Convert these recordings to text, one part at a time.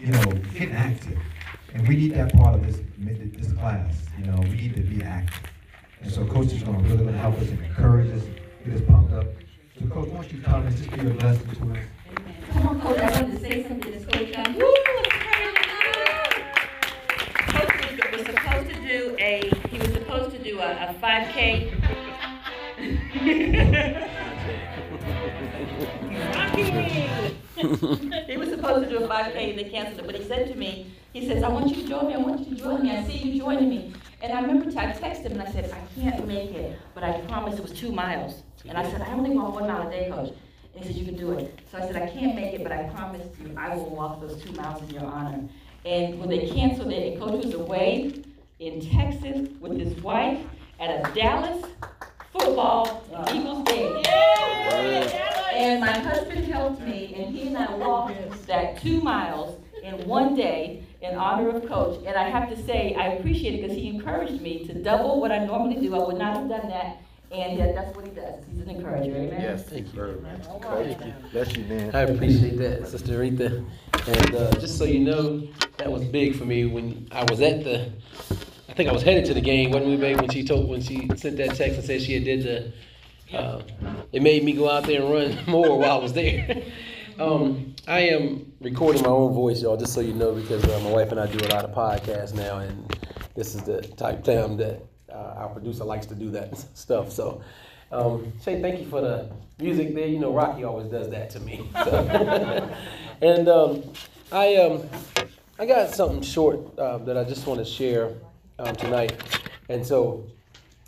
you know, getting active. And we need that part of this, this class, you know, we need to be active. And so coach is gonna really gonna help us and encourage us, get us pumped up. So coach, why don't you come and just be a blessing to us? Come on, coach, I wanted to say something to coach. guy. Woo. Coach was, supposed to do a, he was supposed to do a, a five K. He was supposed to do a five K and they canceled it, but he said to me, he says, I want you to join me, I want you to join me, I see you joining me. And I remember I texted him and I said, I can't make it, but I promise it was two miles. And I said, I only go one mile a day, coach. And he said, you can do it. So I said, I can't make it, but I promise you, I will walk those two miles in your honor. And when they canceled it, and coach was away in Texas with his wife at a Dallas football Eagles game. And my husband helped me, and he and I walked that two miles in one day in honor of Coach. And I have to say, I appreciate it because he encouraged me to double what I normally do. I would not have done that. And uh, that's what he does. He's an encourager. Amen. Yes, thank you very much. Coach, bless you, man. I appreciate that, Sister Aretha. And uh, just so you know, that was big for me when I was at the. I think I was headed to the game, wasn't we, babe? When she told, when she sent that text and said she had did the. Uh, it made me go out there and run more while I was there. um, I am recording my own voice, y'all, just so you know, because uh, my wife and I do a lot of podcasts now, and this is the type time that uh, our producer likes to do that stuff. So, um, say thank you for the music there. You know, Rocky always does that to me. So. and um, I um, I got something short uh, that I just want to share um, tonight, and so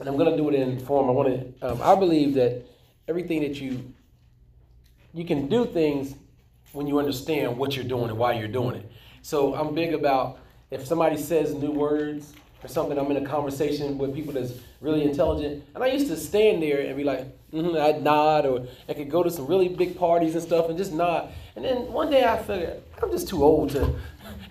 and I'm gonna do it in form. I want to. Um, I believe that everything that you you can do things when you understand what you're doing and why you're doing it. So I'm big about if somebody says new words or something, I'm in a conversation with people that's really intelligent, and I used to stand there and be like, mm-hmm, I'd nod, or I could go to some really big parties and stuff and just nod. And then one day I figured I'm just too old to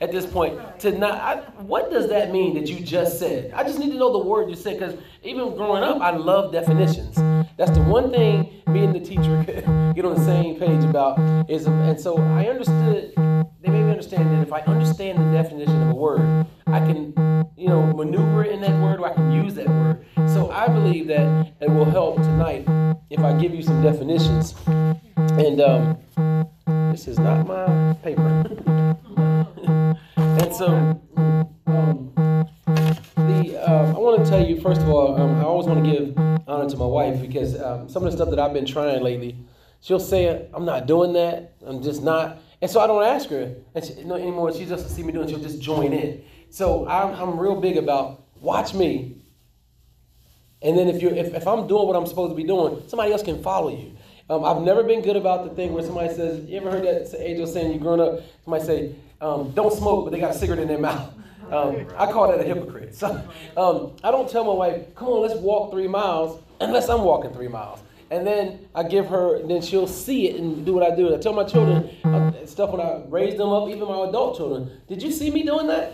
at this point to not. I, what does that mean that you just said? I just need to know the word you said because even growing up, I love definitions. That's the one thing me and the teacher could get on the same page about. Is and so I understood. They made me understand that if I understand the definition of a word, I can, you know, maneuver in that word or I can use that word. So I believe that it will help tonight if I give you some definitions. And um, this is not my paper. and so, um, the um, I want to tell you first of all, um, I always want to give honor to my wife because um, some of the stuff that I've been trying lately, she'll say I'm not doing that. I'm just not, and so I don't ask her and she, no, anymore. She just see me doing, she'll just join in. So I'm, I'm real big about watch me. And then if you if, if I'm doing what I'm supposed to be doing, somebody else can follow you. Um, I've never been good about the thing where somebody says, you ever heard that angel saying you growing up? Somebody say, um, don't smoke, but they got a cigarette in their mouth. Um, I call that a hypocrite. So um, I don't tell my wife, come on, let's walk three miles, unless I'm walking three miles. And then I give her, then she'll see it and do what I do. I tell my children uh, stuff when I raise them up, even my adult children. Did you see me doing that?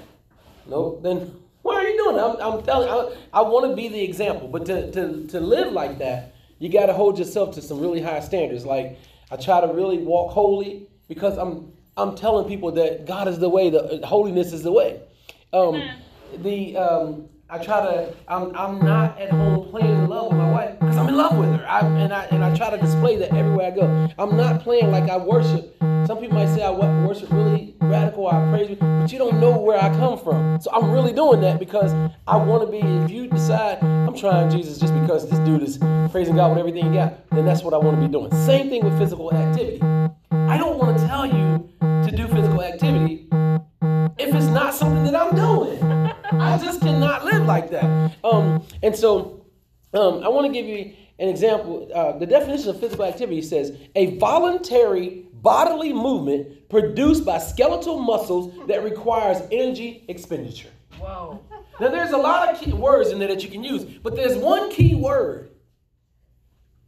No. Then why are you doing that? I'm, I'm telling. I, I want to be the example, but to, to to live like that, you got to hold yourself to some really high standards. Like I try to really walk holy because I'm I'm telling people that God is the way, the holiness is the way. Um, the um, I try to I'm, I'm not at home playing in love with my wife I'm in love with her. I, and I and I try to display that everywhere I go. I'm not playing like I worship. Some people might say I worship really radical, I praise, you, but you don't know where I come from. So I'm really doing that because I want to be. If you decide I'm trying Jesus just because this dude is praising God with everything he got, then that's what I want to be doing. Same thing with physical activity. I don't want to tell you to do physical activity if it's not something that I'm doing. I just cannot live like that. Um, and so um, I want to give you an example. Uh, the definition of physical activity says a voluntary bodily movement produced by skeletal muscles that requires energy expenditure. Whoa. Now, there's a lot of key words in there that you can use, but there's one key word.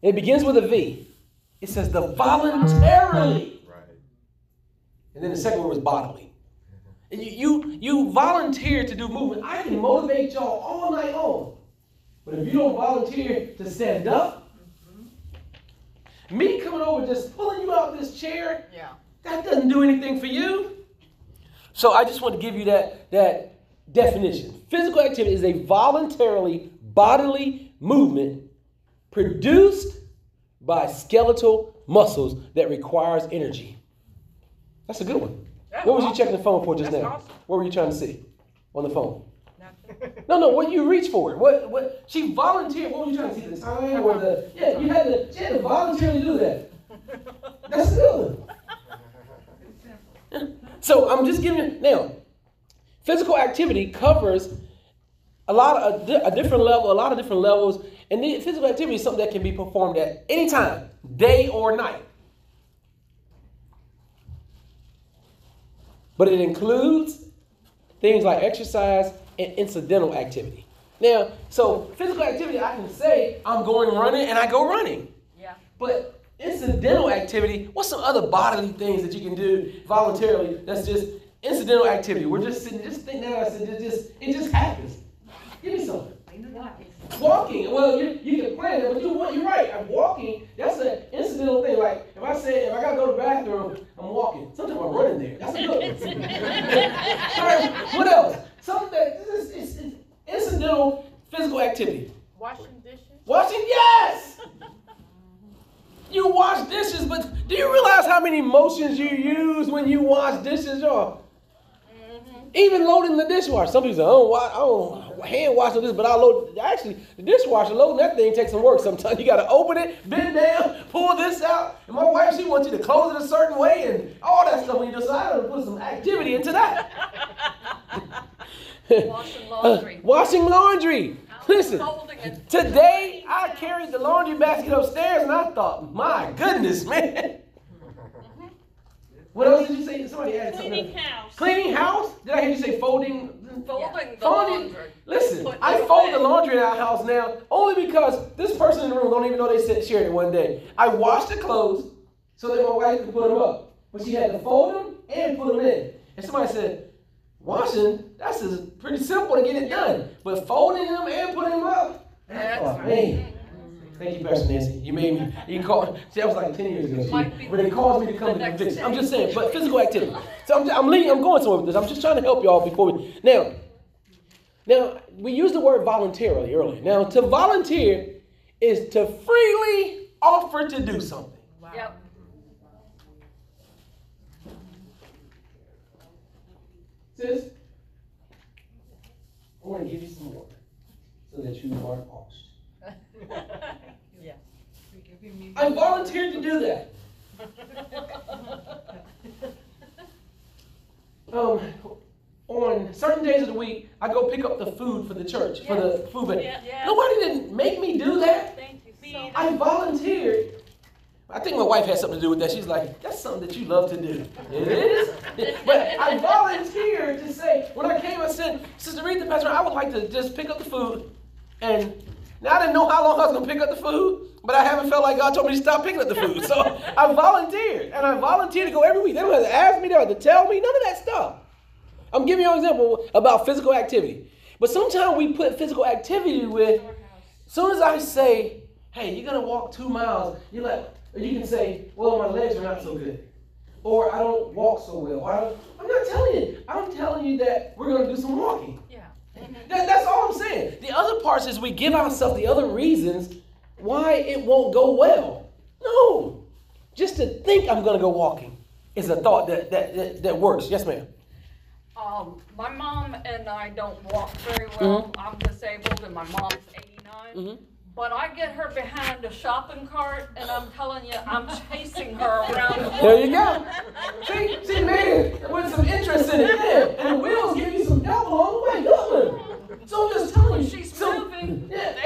It begins with a V. It says the voluntarily. Right. And then the second word was bodily. And you, you, you volunteer to do movement. I can motivate y'all all night long. But if you don't volunteer to stand up, me coming over just pulling you out of this chair, Yeah. that doesn't do anything for you. So I just want to give you that, that definition. Physical activity is a voluntarily bodily movement produced by skeletal muscles that requires energy. That's a good one. That's What was you checking the phone for just That's now? awesome. What were you trying to see on the phone? No, no. What you reach for? What? What? She volunteered. What were you trying to see? The time or the? Yeah, you had to. She had to voluntarily do that. That's good. So I'm just giving you now. Physical activity covers a lot of a, a different level, a lot of different levels, and the physical activity is something that can be performed at any time, day or night. But it includes things like exercise and incidental activity. Now, so physical activity, I can say I'm going running and I go running. Yeah. But incidental activity, what's some other bodily things that you can do voluntarily that's just incidental activity? We're just sitting, just think that I said it just it just happens. Give me something. Walking. Well, you, you can plan it, but you what you're right. I'm walking. That's an incidental thing. Like if I say if I gotta go to the bathroom, I'm walking. Sometimes I'm running there. That's a good one. All right. What else? Something that this is it's, it's incidental physical activity. Washing dishes. Washing, yes. You wash dishes, but do you realize how many motions you use when you wash dishes, y'all? Even loading the dishwasher. Some people say, I don't, wa- I don't hand wash this, but I load. Actually, the dishwasher loading that thing takes some work. Sometimes you got to open it, bend down, pull this out. And my wife, she wants you to close it a certain way and all that stuff. When you decide to put some activity into that. Washing uh, laundry. washing laundry. Listen. Today, I carried the laundry basket upstairs and I thought, my goodness, man. What else did you say? Somebody added something. Cleaning house. Cleaning house? Did I hear you say folding? Folding the Folding. laundry. Listen, I it fold the laundry in our house now only because this person in the room don't even know they said shared it one day. I washed the clothes so that my wife could put them up, but she had to fold them and put them in. And somebody said, washing, that's just pretty simple to get it done, but folding them and putting them up, That's oh, right. man. Thank you, Pastor Nancy. You made me. You called. See, that was like ten years ago. She, but it caused me to come to next conviction. I'm just saying, but physical activity. So I'm, I'm leading. I'm going somewhere with this. I'm just trying to help y'all before we. Now, now we used the word voluntarily earlier. Now, to volunteer is to freely offer to do something. Yep. Sis, I want to give you some water so that you aren't lost. Yeah. I volunteered to do that. Um, on certain days of the week, I go pick up the food for the church, for the food bank. Yeah. Yes. Nobody didn't make me do that. Thank you so I volunteered. I think my wife had something to do with that. She's like, that's something that you love to do. It is. but I volunteered to say, when I came, I said, Sister Rita, Pastor, I would like to just pick up the food. And now I didn't know how long I was going to pick up the food, but I haven't felt like God told me to stop picking up the food. So I volunteered. And I volunteered to go every week. They don't have to ask me, they don't have to tell me, none of that stuff. I'm giving you an example about physical activity. But sometimes we put physical activity with, as soon as I say, hey, you're gonna walk two miles, you're like, or you can say, well, my legs are not so good. Or I don't walk so well. I am not telling you. I'm telling you that we're gonna do some walking. Yeah. That, that's all I'm saying. The other parts is we give ourselves the other reasons why it won't go well. No. Just to think I'm gonna go walking is a thought that that, that, that works. Yes, ma'am. Um, my mom and I don't walk very well. Mm-hmm. I'm disabled and my mom's 89. Mhm. But I get her behind a shopping cart and I'm telling you, I'm chasing her around the There you go. See, see, man, with some interest in it, yeah. And the wheels give you some help along the way. One. So just telling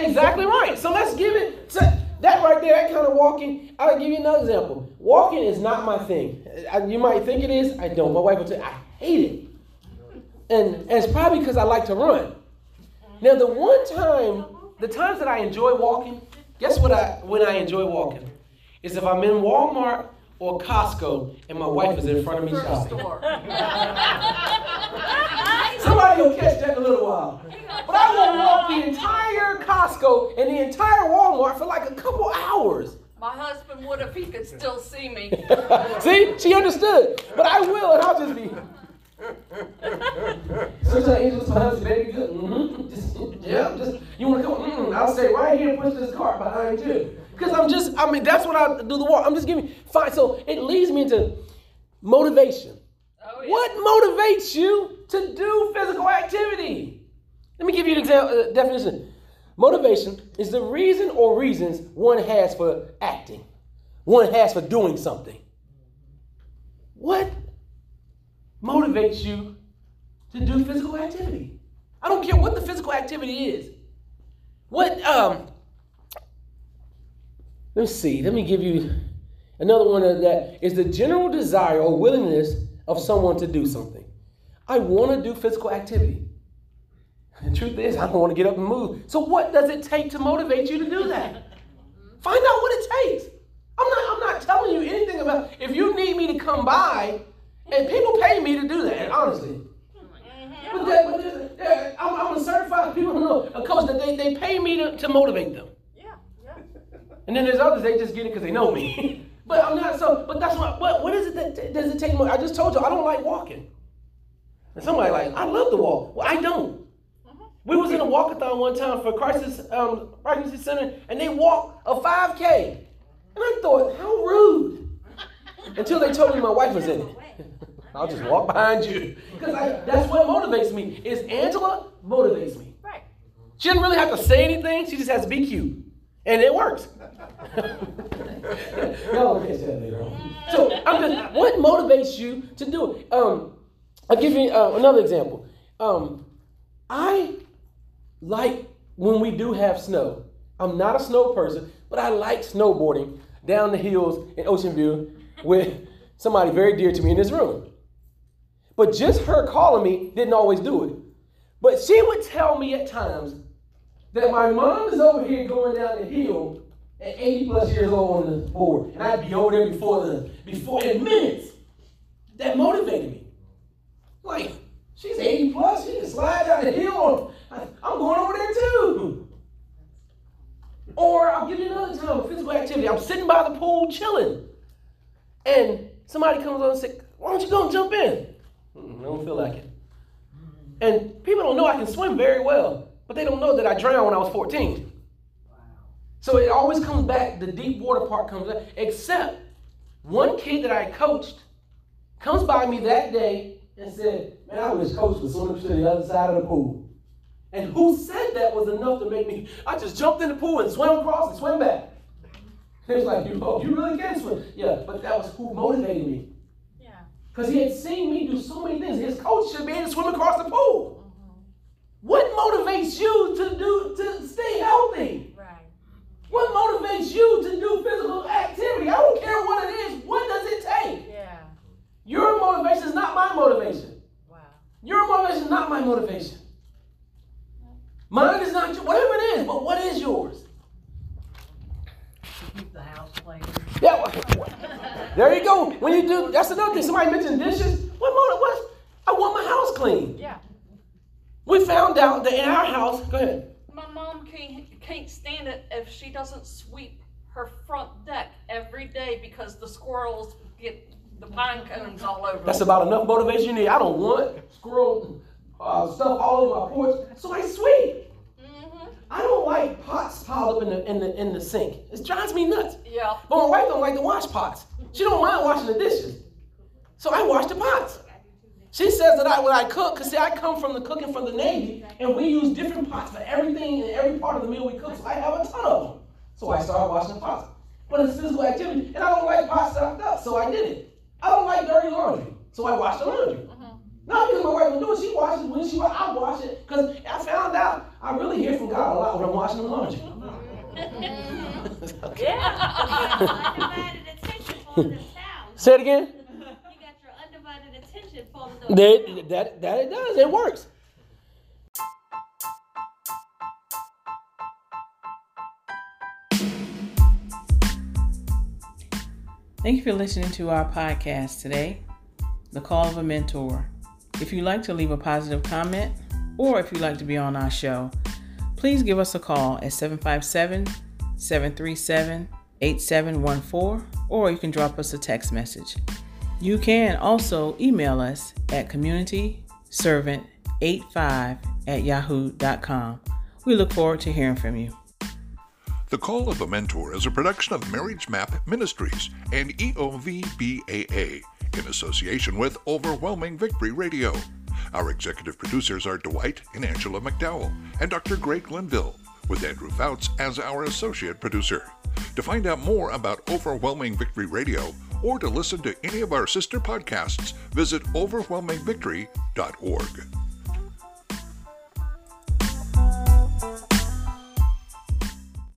exactly right. So let's give it so that right there, that kind of walking. I'll give you another example. Walking is not my thing. I- You might think it is. I don't. My wife will tell you, I hate it. And, and it's probably because I like to run. Now, the one time, the times that I enjoy walking, guess what I when I enjoy walking? Is if I'm in Walmart or Costco and my wife is in front of me Thrift shopping. store. Somebody will catch that in a little while. But I will walk the entire Costco and the entire Walmart for like a couple hours. My husband would if he could still see me. See, she understood. But I will, and I'll just be. Sometimes Angel's behind me, baby, good. Mm-hmm. Just, yeah, just you want to come? Mm, I'll stay right here and push this cart behind you. Because I'm just, I mean, that's what I do the walk. I'm just giving fine. So it leads me into motivation. Oh, yeah. What motivates you to do physical activity? Let me give you an example uh, definition. Motivation is the reason or reasons one has for acting, one has for doing something. What motivates you to do physical activity? I don't care what the physical activity is. What um let me see, let me give you another one that is the general desire or willingness of someone to do something. I want to do physical activity. The truth is, I don't want to get up and move. So, what does it take to motivate you to do that? Find out what it takes. I'm not, I'm not telling you anything about if you need me to come by, and people pay me to do that, honestly. But, that, but that- I'm, I'm a certified people know a coach that they, they pay me to, to motivate them. Yeah, yeah. And then there's others they just get it because they know me. but I'm not so. But that's what. What, what is it that does it take? I just told you I don't like walking. And somebody like I love to walk. Well, I don't. We was in a walkathon one time for Crisis um, Pregnancy Center, and they walked a 5K, and I thought, how rude. Until they told me my wife was in it. I'll just walk behind you because that's what motivates me. Is Angela motivates me. Right. She didn't really have to say anything. She just has to be cute, and it works. Y'all will catch that later on. So, I'm just, what motivates you to do it? Um, I'll give you uh, another example. Um, I like when we do have snow. I'm not a snow person, but I like snowboarding down the hills in Ocean View with somebody very dear to me in this room. But just her calling me didn't always do it. But she would tell me at times that my mom is over here going down the hill at 80 plus years old on the board, and I'd be over there before the before in minutes. That motivated me. Like she's 80 plus, she can slide down the hill. I'm going over there too. Or I'll give you another time of physical activity. I'm sitting by the pool chilling, and somebody comes on and says, "Why don't you go and jump in?" "Mm, I don't feel like it. And people don't know I can swim very well, but they don't know that I drowned when I was 14. So it always comes back, the deep water part comes up, except one kid that I coached comes by me that day and said, Man, I wish coach was swimming to the other side of the pool. And who said that was enough to make me, I just jumped in the pool and swam across and swam back. He was like, you, oh, you really can swim. Yeah, but that was who motivated me. Yeah. Because he had seen me do so many things. His coach should be able to swim across the pool. Mm-hmm. What motivates you to do to stay healthy? Right. What motivates you to do physical activity? I don't care what it is. What does it take? Yeah. Your motivation is not my motivation. Wow. Your motivation is not my motivation. Mine is not your, whatever it is, but what is yours? Keep the house clean. Yeah, wha- wha- there you go. When you do, that's another thing. Somebody mentioned dishes. What motive? What? I want my house clean. Yeah. We found out that in our house. Go ahead. My mom can't, can't if she doesn't sweep her front deck every day because the squirrels get the pine cones all over. That's about enough motivation you need. I don't want squirrel uh, stuff all over my porch, so I sweep. I don't like pots piled up in the in the in the sink. It drives me nuts. Yeah. But my wife don't like to wash pots. She don't mind washing the dishes. So I wash the pots. She says that I when I cook, cause see I come from the cooking from the Navy, and we use different pots for everything and every part of the meal we cook. So I have a ton of them. So I started washing the pots. But it's physical activity, and I don't like pots stuffed up, so I did it. I don't like dirty laundry, so I washed the laundry. Mm-hmm. Not because my wife will do it, she washes when she wa- I wash it, because I found out I really hear from God a lot when I'm washing the laundry. Mm-hmm. undivided attention for. Say it again. You got your undivided attention for the. That, that, that it does. It works. Thank you for listening to our podcast today, The Call of a Mentor. If you'd like to leave a positive comment or if you'd like to be on our show, please give us a call at 757 737 8714 or you can drop us a text message. You can also email us at communityservant85 at yahoo.com. We look forward to hearing from you. The Call of a Mentor is a production of Marriage Map Ministries and EOVBAA in association with Overwhelming Victory Radio. Our executive producers are Dwight and Angela McDowell and Dr. Greg Glenville, with Andrew Fouts as our associate producer. To find out more about Overwhelming Victory Radio or to listen to any of our sister podcasts, visit overwhelmingvictory.org.